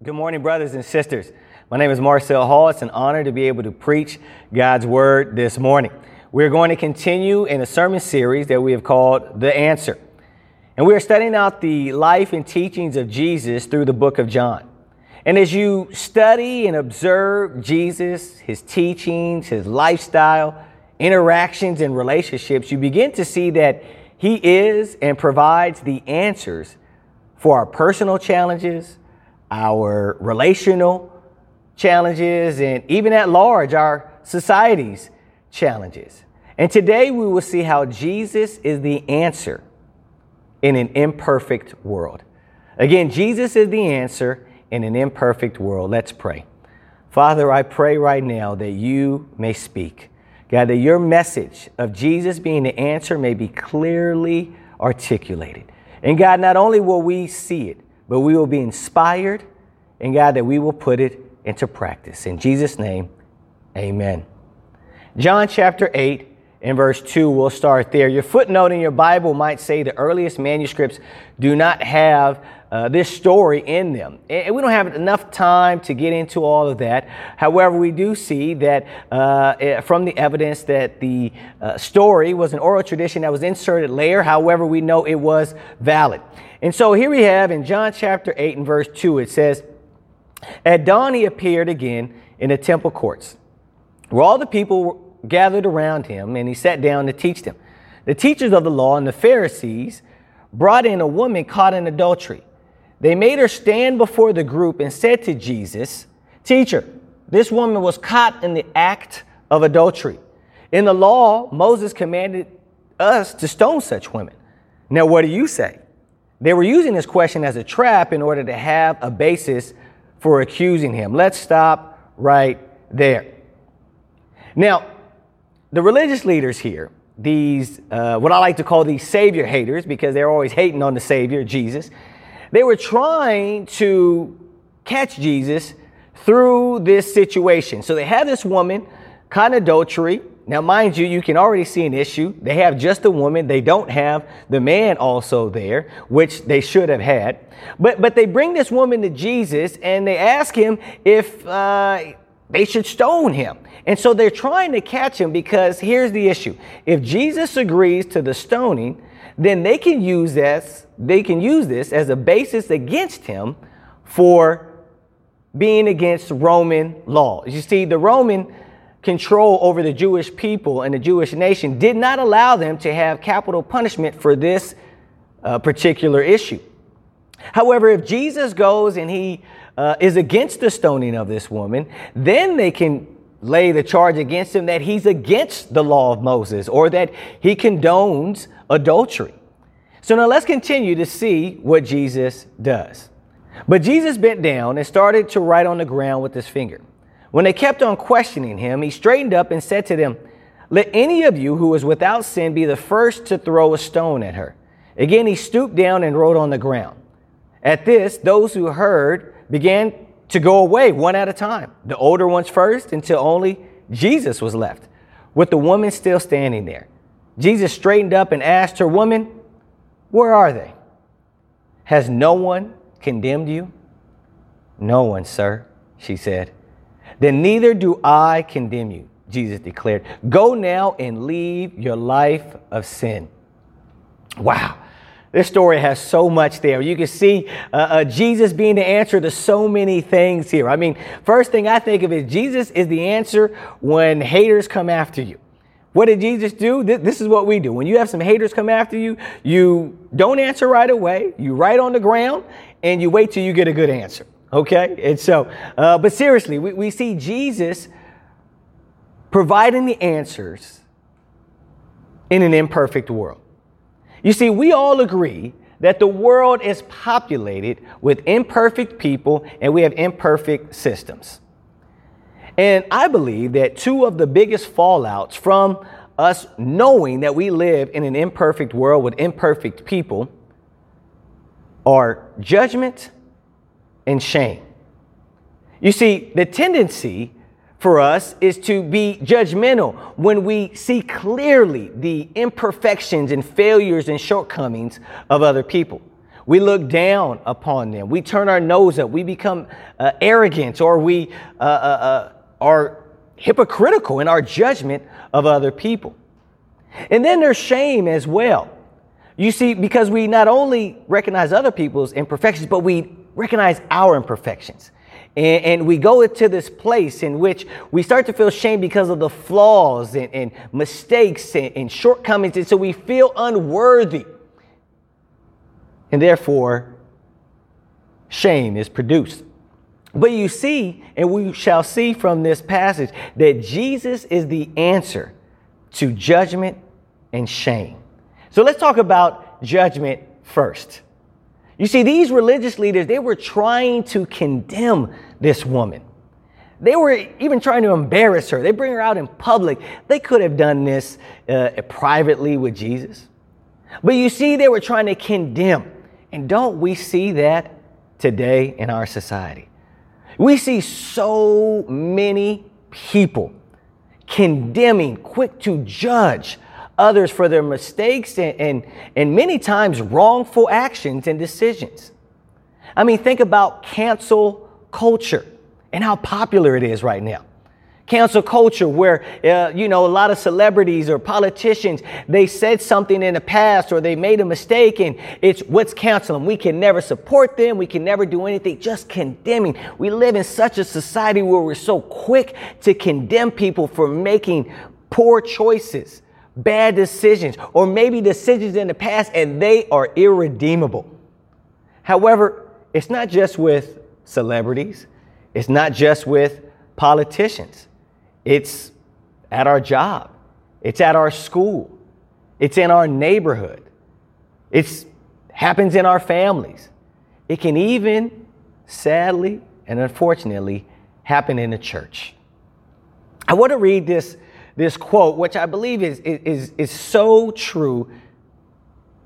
Good morning, brothers and sisters. My name is Marcel Hall. It's an honor to be able to preach God's word this morning. We're going to continue in a sermon series that we have called The Answer. And we are studying out the life and teachings of Jesus through the book of John. And as you study and observe Jesus, his teachings, his lifestyle, interactions, and relationships, you begin to see that he is and provides the answers for our personal challenges our relational challenges, and even at large, our society's challenges. And today we will see how Jesus is the answer in an imperfect world. Again, Jesus is the answer in an imperfect world. Let's pray. Father, I pray right now that you may speak. God, that your message of Jesus being the answer may be clearly articulated. And God, not only will we see it, but we will be inspired, and God, that we will put it into practice. In Jesus' name, amen. John chapter 8 and verse 2, we'll start there. Your footnote in your Bible might say the earliest manuscripts do not have uh, this story in them. And we don't have enough time to get into all of that. However, we do see that uh, eh, from the evidence that the uh, story was an oral tradition that was inserted later. However, we know it was valid. And so here we have in John chapter 8 and verse 2, it says, At dawn he appeared again in the temple courts, where all the people were gathered around him, and he sat down to teach them. The teachers of the law and the Pharisees brought in a woman caught in adultery. They made her stand before the group and said to Jesus, Teacher, this woman was caught in the act of adultery. In the law, Moses commanded us to stone such women. Now, what do you say? They were using this question as a trap in order to have a basis for accusing him. Let's stop right there. Now, the religious leaders here, these, uh, what I like to call these Savior haters, because they're always hating on the Savior, Jesus, they were trying to catch Jesus through this situation. So they have this woman, kind of adultery. Now, mind you, you can already see an issue. They have just the woman. They don't have the man also there, which they should have had. But, but they bring this woman to Jesus and they ask him if uh, they should stone him. And so they're trying to catch him because here's the issue. If Jesus agrees to the stoning, then they can use this, they can use this as a basis against him for being against Roman law. You see, the Roman control over the Jewish people and the Jewish nation did not allow them to have capital punishment for this uh, particular issue. However, if Jesus goes and he uh, is against the stoning of this woman, then they can lay the charge against him that he's against the law of Moses or that he condones adultery. So now let's continue to see what Jesus does. But Jesus bent down and started to write on the ground with his finger. When they kept on questioning him, he straightened up and said to them, Let any of you who is without sin be the first to throw a stone at her. Again, he stooped down and wrote on the ground. At this, those who heard began to go away one at a time, the older ones first, until only Jesus was left, with the woman still standing there. Jesus straightened up and asked her, Woman, where are they? Has no one condemned you? No one, sir, she said. Then neither do I condemn you, Jesus declared. Go now and leave your life of sin. Wow. This story has so much there. You can see uh, uh, Jesus being the answer to so many things here. I mean, first thing I think of is Jesus is the answer when haters come after you. What did Jesus do? This, is what we do. When you have some haters come after you, you don't answer right away. You write on the ground and you wait till you get a good answer. Okay? And so, uh, but seriously, we, we see Jesus providing the answers in an imperfect world. You see, we all agree that the world is populated with imperfect people and we have imperfect systems. And I believe that two of the biggest fallouts from us knowing that we live in an imperfect world with imperfect people are judgment and shame. You see, the tendency for us is to be judgmental when we see clearly the imperfections and failures and shortcomings of other people. We look down upon them. We turn our nose up. We become uh, arrogant or we uh, uh, uh are hypocritical in our judgment of other people. And then there's shame as well. You see, because we not only recognize other people's imperfections, but we recognize our imperfections. And, and, we go into this place in which we start to feel shame because of the flaws and, and mistakes and, and shortcomings. And so we feel unworthy. And therefore, shame is produced. But you see, and we shall see from this passage, that Jesus is the answer to judgment and shame. So let's talk about judgment first. You see, these religious leaders, they were trying to condemn this woman. They were even trying to embarrass her. They bring her out in public. They could have done this uh, privately with Jesus. But you see, they were trying to condemn. And don't we see that today in our society? We see so many people condemning, quick to judge others for their mistakes and, and, and many times wrongful actions and decisions. I mean, think about cancel culture and how popular it is right now. Cancel culture, where, uh, you know, a lot of celebrities or politicians, they said something in the past or they made a mistake and it's what's canceling. We can never support them. We can never do anything, just condemning. We live in such a society where we're so quick to condemn people for making poor choices, bad decisions, or maybe decisions in the past and they are irredeemable. However, it's not just with celebrities. It's not just with politicians. It's at our job. It's at our school. It's in our neighborhood. It happens in our families. It can even, sadly and unfortunately, happen in the church. I want to read this, this quote, which I believe is, is, is so true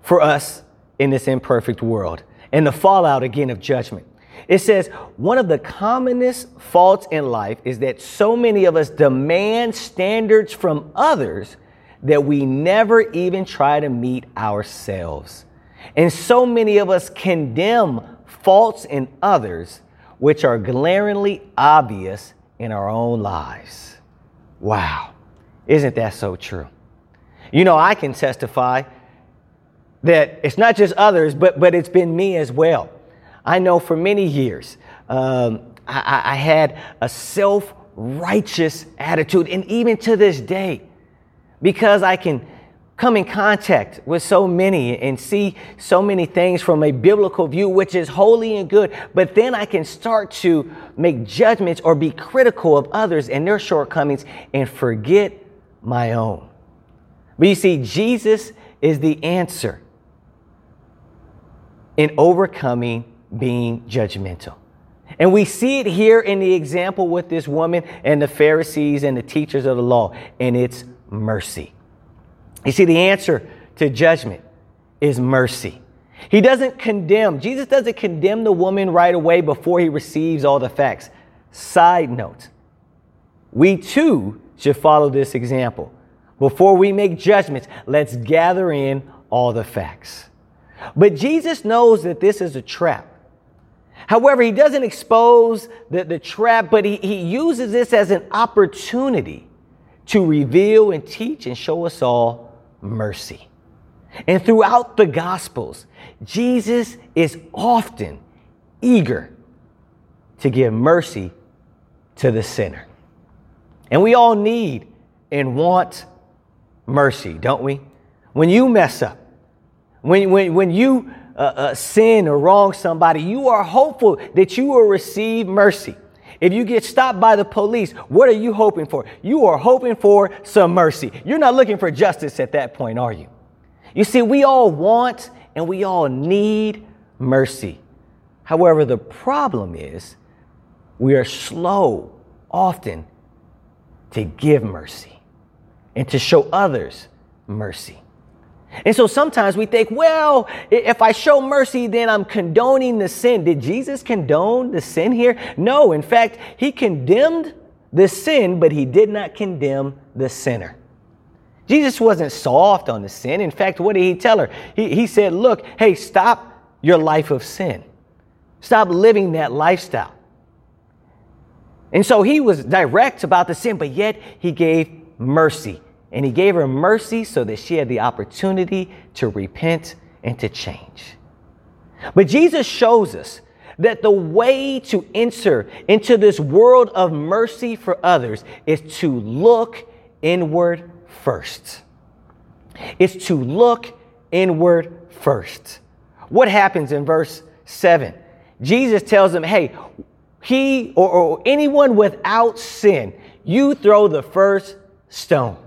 for us in this imperfect world and the fallout again of judgment. It says, one of the commonest faults in life is that so many of us demand standards from others that we never even try to meet ourselves. And so many of us condemn faults in others which are glaringly obvious in our own lives. Wow. Isn't that so true? You know, I can testify that it's not just others, but, but it's been me as well. I know for many years, um, I, I had a self righteous attitude, and even to this day, because I can come in contact with so many and see so many things from a biblical view, which is holy and good. But then I can start to make judgments or be critical of others and their shortcomings and forget my own. But you see, Jesus is the answer in overcoming being judgmental. And we see it here in the example with this woman and the Pharisees and the teachers of the law, and it's mercy. You see, the answer to judgment is mercy. He doesn't condemn, Jesus doesn't condemn the woman right away before he receives all the facts. Side note, we too should follow this example. Before we make judgments, let's gather in all the facts. But Jesus knows that this is a trap. However, he doesn't expose the, the trap, but he, he uses this as an opportunity to reveal and teach and show us all mercy. And throughout the Gospels, Jesus is often eager to give mercy to the sinner. And we all need and want mercy, don't we? When you mess up, when, when, when you uh, sin or wrong somebody, you are hopeful that you will receive mercy. If you get stopped by the police, what are you hoping for? You are hoping for some mercy. You're not looking for justice at that point, are you? You see, we all want and we all need mercy. However, the problem is we are slow often to give mercy and to show others mercy. And so sometimes we think, well, if I show mercy, then I'm condoning the sin. Did Jesus condone the sin here? No. In fact, he condemned the sin, but he did not condemn the sinner. Jesus wasn't soft on the sin. In fact, what did he tell her? He, he said, look, hey, stop your life of sin. Stop living that lifestyle. And so he was direct about the sin, but yet he gave mercy. And he gave her mercy so that she had the opportunity to repent and to change. But Jesus shows us that the way to enter into this world of mercy for others is to look inward first. It's to look inward first. What happens in verse 7? Jesus tells them, hey, he or, or anyone without sin, you throw the first stone.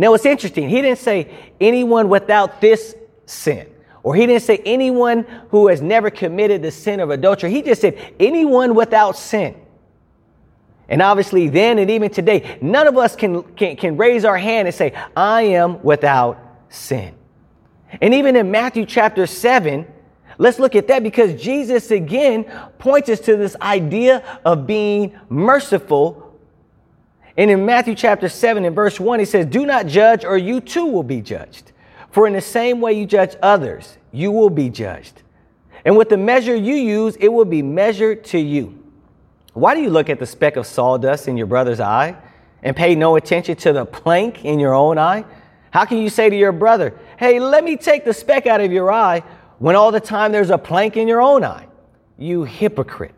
Now it's interesting. He didn't say anyone without this sin, or he didn't say anyone who has never committed the sin of adultery. He just said anyone without sin. And obviously, then and even today, none of us can, can, can raise our hand and say, I am without sin. And even in Matthew chapter 7, let's look at that because Jesus again points us to this idea of being merciful. And in Matthew chapter 7 and verse 1, he says, Do not judge, or you too will be judged. For in the same way you judge others, you will be judged. And with the measure you use, it will be measured to you. Why do you look at the speck of sawdust in your brother's eye and pay no attention to the plank in your own eye? How can you say to your brother, Hey, let me take the speck out of your eye when all the time there's a plank in your own eye? You hypocrite.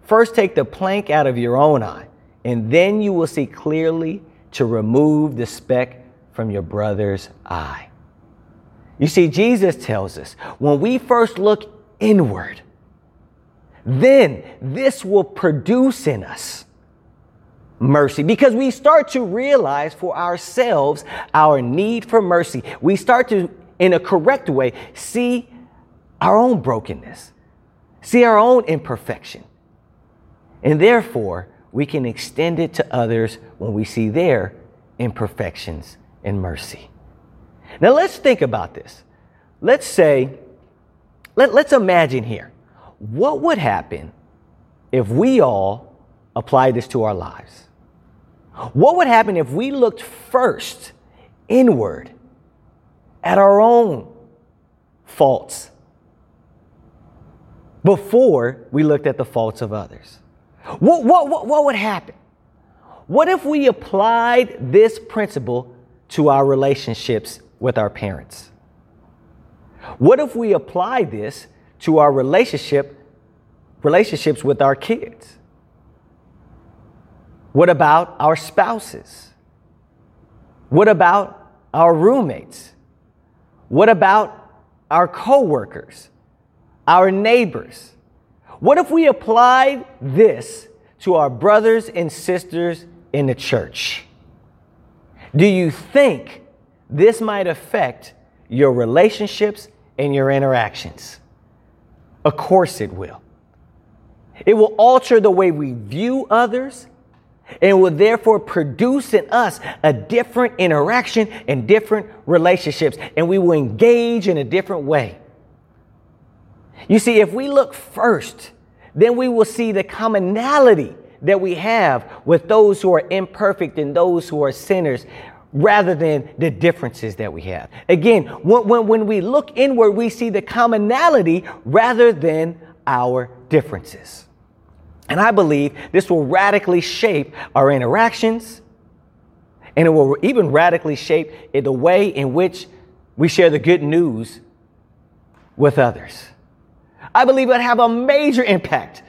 First take the plank out of your own eye, and then you will see clearly to remove the speck from your brother's eye. You see, Jesus tells us when we first look inward, then this will produce in us mercy because we start to realize for ourselves our need for mercy. We start to, in a correct way, see our own brokenness, see our own imperfection. And therefore, we can extend it to others when we see their imperfections and mercy. Now, let's think about this. Let's say, let, let's imagine here what would happen if we all applied this to our lives? What would happen if we looked first inward at our own faults before we looked at the faults of others? What, what, what, what would happen? What if we applied this principle to our relationships with our parents? What if we applied this to our relationship relationships with our kids? What about our spouses? What about our roommates? What about our coworkers? Our neighbors? What if we applied this to our brothers and sisters in the church? Do you think this might affect your relationships and your interactions? Of course it will. It will alter the way we view others and will therefore produce in us a different interaction and different relationships, and we will engage in a different way. You see, if we look first, then we will see the commonality that we have with those who are imperfect and those who are sinners rather than the differences that we have. Again, when, when, when we look inward, we see the commonality rather than our differences. And I believe this will radically shape our interactions and it will even radically shape the way in which we share the good news with others. I believe it'll have a major impact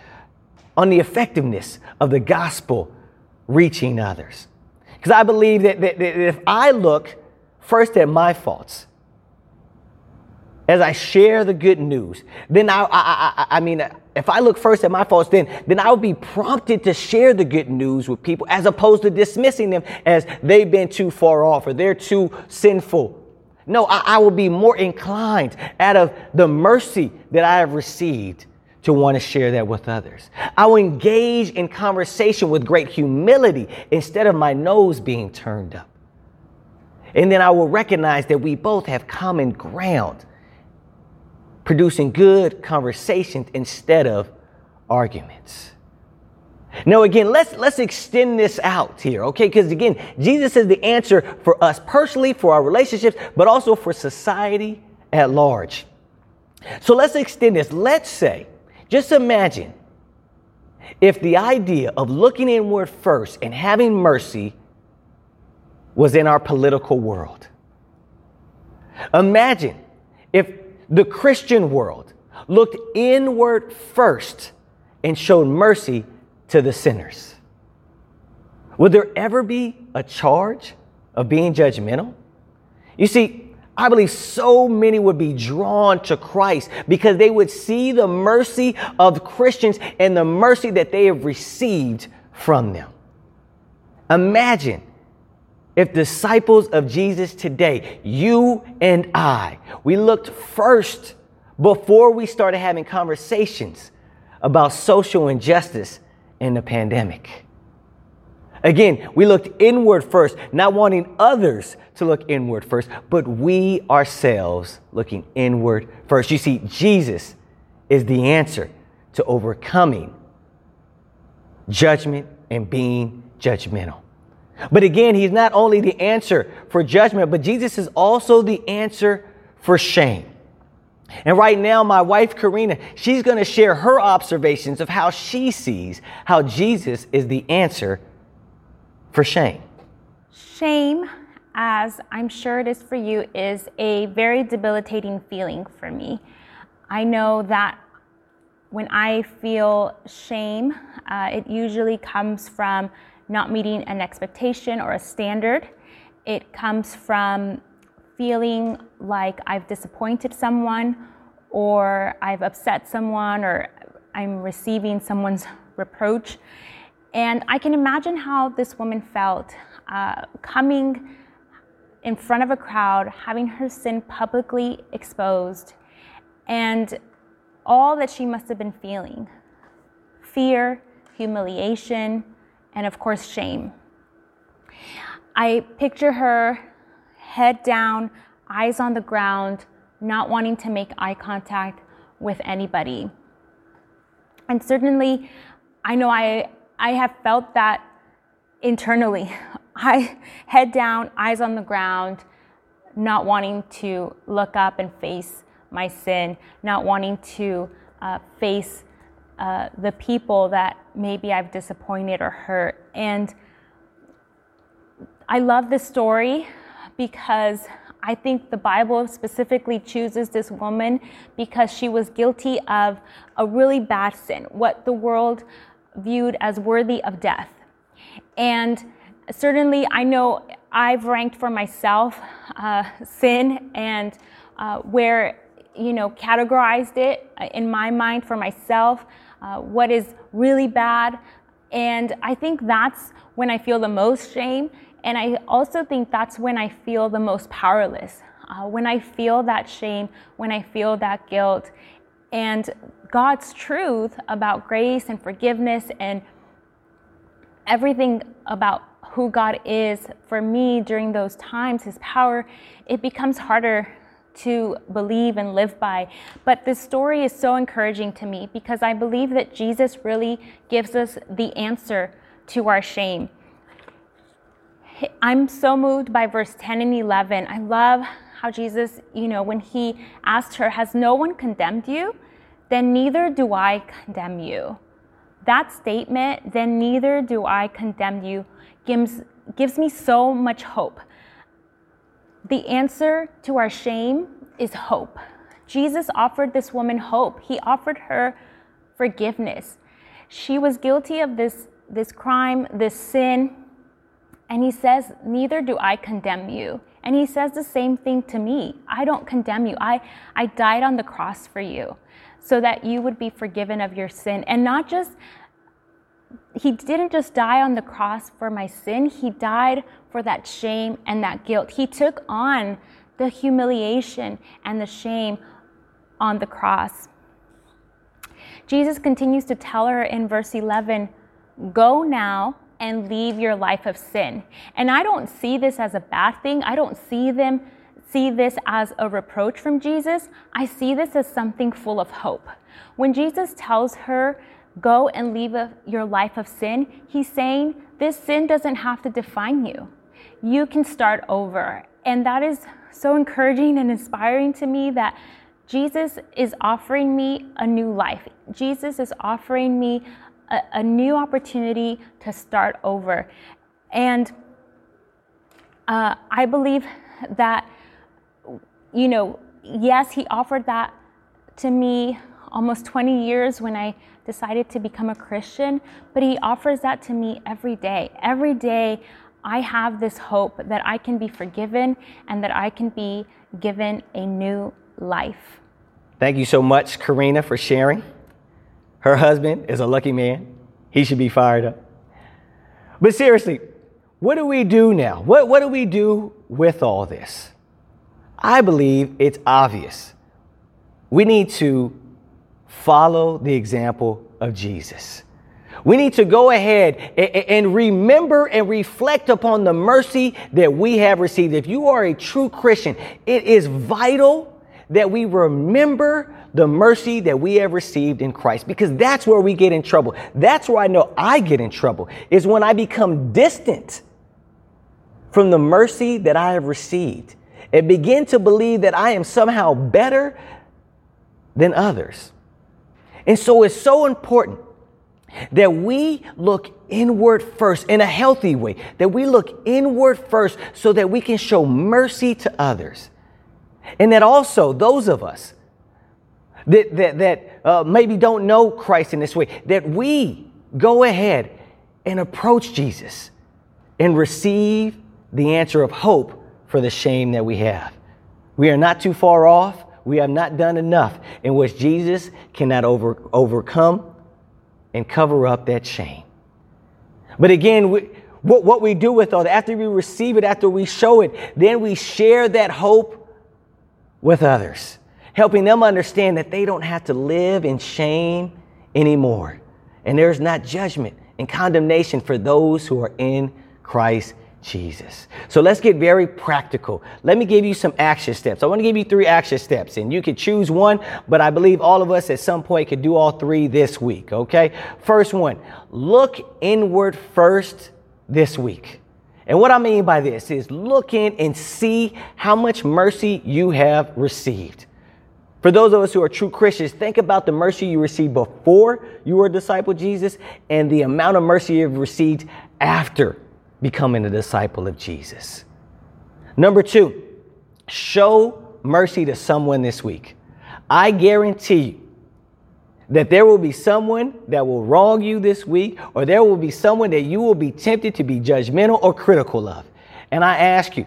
on the effectiveness of the gospel reaching others. Because I believe that, that, that if I look first at my faults, as I share the good news, then I, I, I, I mean, if I look first at my faults, then, then I will be prompted to share the good news with people as opposed to dismissing them as they've been too far off or they're too sinful. No, I, I will be more inclined out of the mercy that I have received to want to share that with others. I will engage in conversation with great humility instead of my nose being turned up. And then I will recognize that we both have common ground, producing good conversations instead of arguments. Now, again, let's, let's extend this out here, okay? Because again, Jesus is the answer for us personally, for our relationships, but also for society at large. So let's extend this. Let's say, just imagine if the idea of looking inward first and having mercy was in our political world. Imagine if the Christian world looked inward first and showed mercy to the sinners. Would there ever be a charge of being judgmental? You see, I believe so many would be drawn to Christ because they would see the mercy of Christians and the mercy that they have received from them. Imagine if disciples of Jesus today, you and I, we looked first before we started having conversations about social injustice and the pandemic. Again, we looked inward first, not wanting others to look inward first, but we ourselves looking inward first. You see, Jesus is the answer to overcoming judgment and being judgmental. But again, he's not only the answer for judgment, but Jesus is also the answer for shame. And right now, my wife Karina, she's going to share her observations of how she sees how Jesus is the answer for shame. Shame, as I'm sure it is for you, is a very debilitating feeling for me. I know that when I feel shame, uh, it usually comes from not meeting an expectation or a standard. It comes from feeling like I've disappointed someone or I've upset someone or I'm receiving someone's reproach. And I can imagine how this woman felt uh, coming in front of a crowd, having her sin publicly exposed, and all that she must have been feeling fear, humiliation, and of course, shame. I picture her head down, eyes on the ground, not wanting to make eye contact with anybody. And certainly, I know I, I have felt that internally. I head down, eyes on the ground, not wanting to look up and face my sin, not wanting to uh, face uh, the people that maybe I've disappointed or hurt. And I love this story because I think the Bible specifically chooses this woman because she was guilty of a really bad sin, what the world viewed as worthy of death. And certainly, I know I've ranked for myself uh, sin and uh, where, you know, categorized it in my mind for myself uh, what is really bad. And I think that's when I feel the most shame. And I also think that's when I feel the most powerless. Uh, when I feel that shame, when I feel that guilt. And God's truth about grace and forgiveness and everything about who God is for me during those times, His power, it becomes harder to believe and live by. But this story is so encouraging to me because I believe that Jesus really gives us the answer to our shame. I'm so moved by verse 10 and 11. I love how Jesus, you know, when he asked her, Has no one condemned you? Then neither do I condemn you. That statement, then neither do I condemn you, gives, gives me so much hope the answer to our shame is hope. Jesus offered this woman hope. He offered her forgiveness. She was guilty of this, this crime, this sin, and he says, Neither do I condemn you. And he says the same thing to me. I don't condemn you. I, I died on the cross for you so that you would be forgiven of your sin. And not just he didn't just die on the cross for my sin, he died for that shame and that guilt. He took on the humiliation and the shame on the cross. Jesus continues to tell her in verse 11, Go now and leave your life of sin. And I don't see this as a bad thing. I don't see them see this as a reproach from Jesus. I see this as something full of hope. When Jesus tells her go and leave a, your life of sin, he's saying this sin doesn't have to define you. You can start over. And that is so encouraging and inspiring to me that Jesus is offering me a new life. Jesus is offering me a, a new opportunity to start over. And uh, I believe that, you know, yes, he offered that to me almost 20 years when I decided to become a Christian, but he offers that to me every day. Every day, I have this hope that I can be forgiven and that I can be given a new life. Thank you so much, Karina, for sharing. Her husband is a lucky man. He should be fired up. But seriously, what do we do now? What, what do we do with all this? I believe it's obvious. We need to follow the example of Jesus. We need to go ahead and remember and reflect upon the mercy that we have received. If you are a true Christian, it is vital that we remember the mercy that we have received in Christ because that's where we get in trouble. That's where I know I get in trouble is when I become distant from the mercy that I have received and begin to believe that I am somehow better than others. And so it's so important that we look inward first in a healthy way, that we look inward first so that we can show mercy to others. And that also those of us that, that, that uh, maybe don't know Christ in this way, that we go ahead and approach Jesus and receive the answer of hope for the shame that we have. We are not too far off we have not done enough in which Jesus cannot over, overcome and cover up that shame. But again, we, what, what we do with all that, after we receive it, after we show it, then we share that hope with others, helping them understand that they don't have to live in shame anymore. And there's not judgment and condemnation for those who are in Christ Jesus. So let's get very practical. Let me give you some action steps. I want to give you three action steps, and you could choose one, but I believe all of us at some point could do all three this week, okay? First one, look inward first this week. And what I mean by this is look in and see how much mercy you have received. For those of us who are true Christians, think about the mercy you received before you were a disciple of Jesus and the amount of mercy you've received after becoming a disciple of Jesus. Number two, show mercy to someone this week. I guarantee you that there will be someone that will wrong you this week, or there will be someone that you will be tempted to be judgmental or critical of. And I ask you,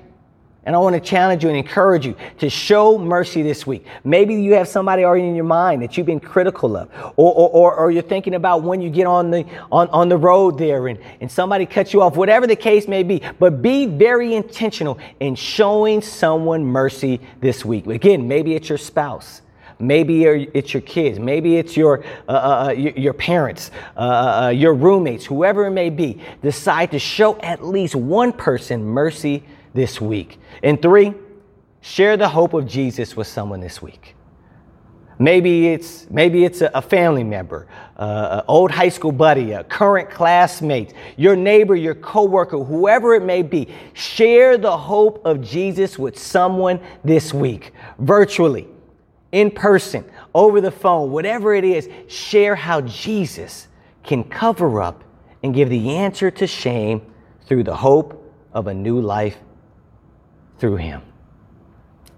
and I want to challenge you and encourage you to show mercy this week. Maybe you have somebody already in your mind that you've been critical of, or, or, or, or, you're thinking about when you get on the, on, on the road there and, and somebody cuts you off, whatever the case may be. But be very intentional in showing someone mercy this week. Again, maybe it's your spouse. Maybe it's your kids. Maybe it's your, uh, uh, uh your parents, uh, uh, your roommates, whoever it may be. Decide to show at least one person mercy this week. And three, share the hope of Jesus with someone this week. Maybe it's maybe it's a, family member, uh, an old high school buddy, a current classmate, your neighbor, your coworker, whoever it may be. Share the hope of Jesus with someone this week, virtually, in person, over the phone, whatever it is. Share how Jesus can cover up and give the answer to shame through the hope of a new life through him.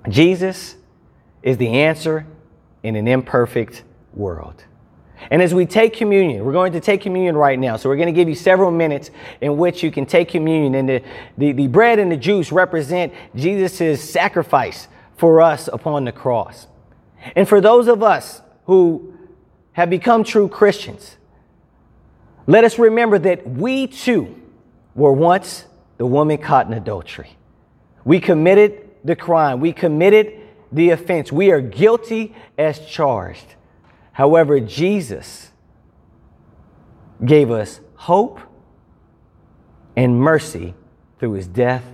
Jesus is the answer in an imperfect world. And as we take communion, we're going to take communion right now. So we're going to give you several minutes in which you can take communion. And the, the, the bread and the juice represent Jesus' sacrifice for us upon the cross. And for those of us who have become true Christians, let us remember that we too were once the woman caught in adultery. We committed the crime. We committed the offense. We are guilty as charged. However, Jesus gave us hope and mercy through his death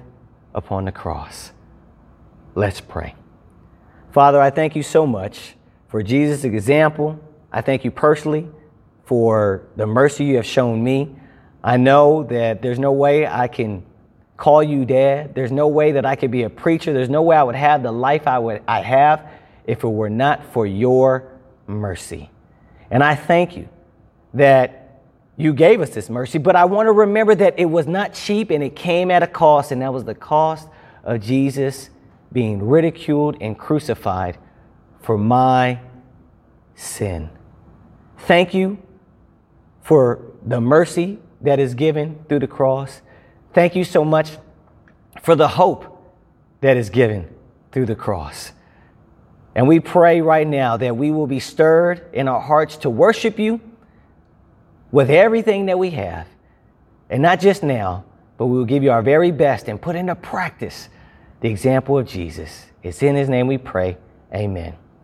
upon the cross. Let's pray. Father, I thank you so much for Jesus' example. I thank you personally for the mercy you have shown me. I know that there's no way I can call you dad. There's no way that I could be a preacher. There's no way I would have the life I would I have if it were not for your mercy. And I thank you that you gave us this mercy, but I want to remember that it was not cheap and it came at a cost, and that was the cost of Jesus being ridiculed and crucified for my sin. Thank you for the mercy that is given through the cross. Thank you so much for the hope that is given through the cross. And we pray right now that we will be stirred in our hearts to worship you with everything that we have. And not just now, but we will give you our very best and put into practice the example of Jesus. It's in his name we pray. Amen.